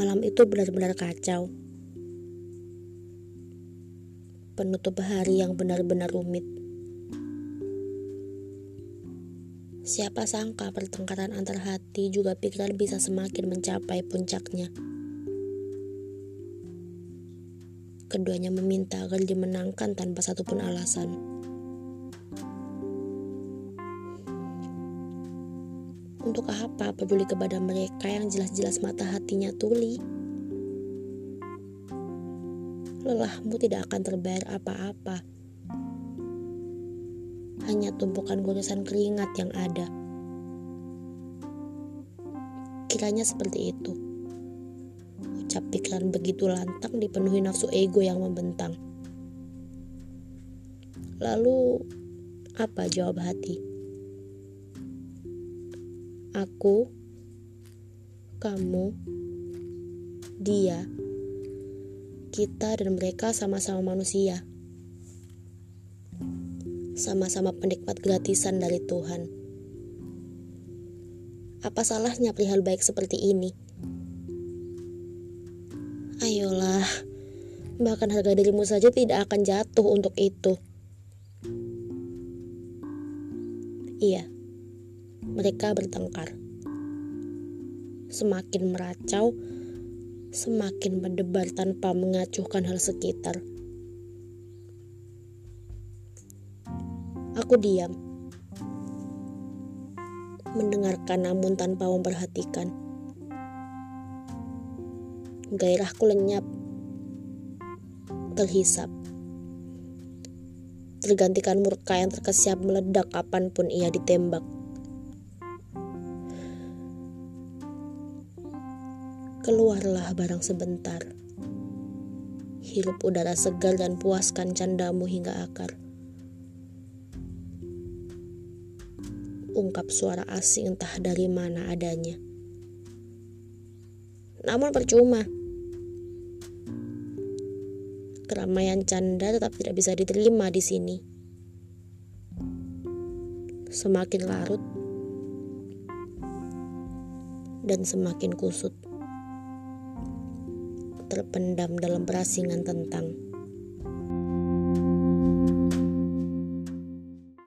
Malam itu benar-benar kacau. Penutup hari yang benar-benar rumit. Siapa sangka pertengkaran antar hati juga pikiran bisa semakin mencapai puncaknya. Keduanya meminta agar dimenangkan tanpa satupun alasan. Untuk apa peduli kepada mereka yang jelas-jelas mata hatinya tuli? Lelahmu tidak akan terbayar apa-apa. Hanya tumpukan goresan keringat yang ada. Kiranya seperti itu. Ucap pikiran begitu lantang dipenuhi nafsu ego yang membentang. Lalu, apa jawab hati? Aku, kamu, dia, kita, dan mereka sama-sama manusia. Sama-sama penikmat gratisan dari Tuhan. Apa salahnya perihal baik seperti ini? Ayolah, bahkan harga dirimu saja tidak akan jatuh untuk itu. Iya mereka bertengkar. Semakin meracau, semakin mendebar tanpa mengacuhkan hal sekitar. Aku diam, mendengarkan namun tanpa memperhatikan. Gairahku lenyap, terhisap tergantikan murka yang terkesiap meledak kapan pun ia ditembak. Keluarlah barang sebentar. Hirup udara segar dan puaskan candamu hingga akar. Ungkap suara asing entah dari mana adanya. Namun percuma. Keramaian canda tetap tidak bisa diterima di sini. Semakin larut dan semakin kusut terpendam dalam perasingan tentang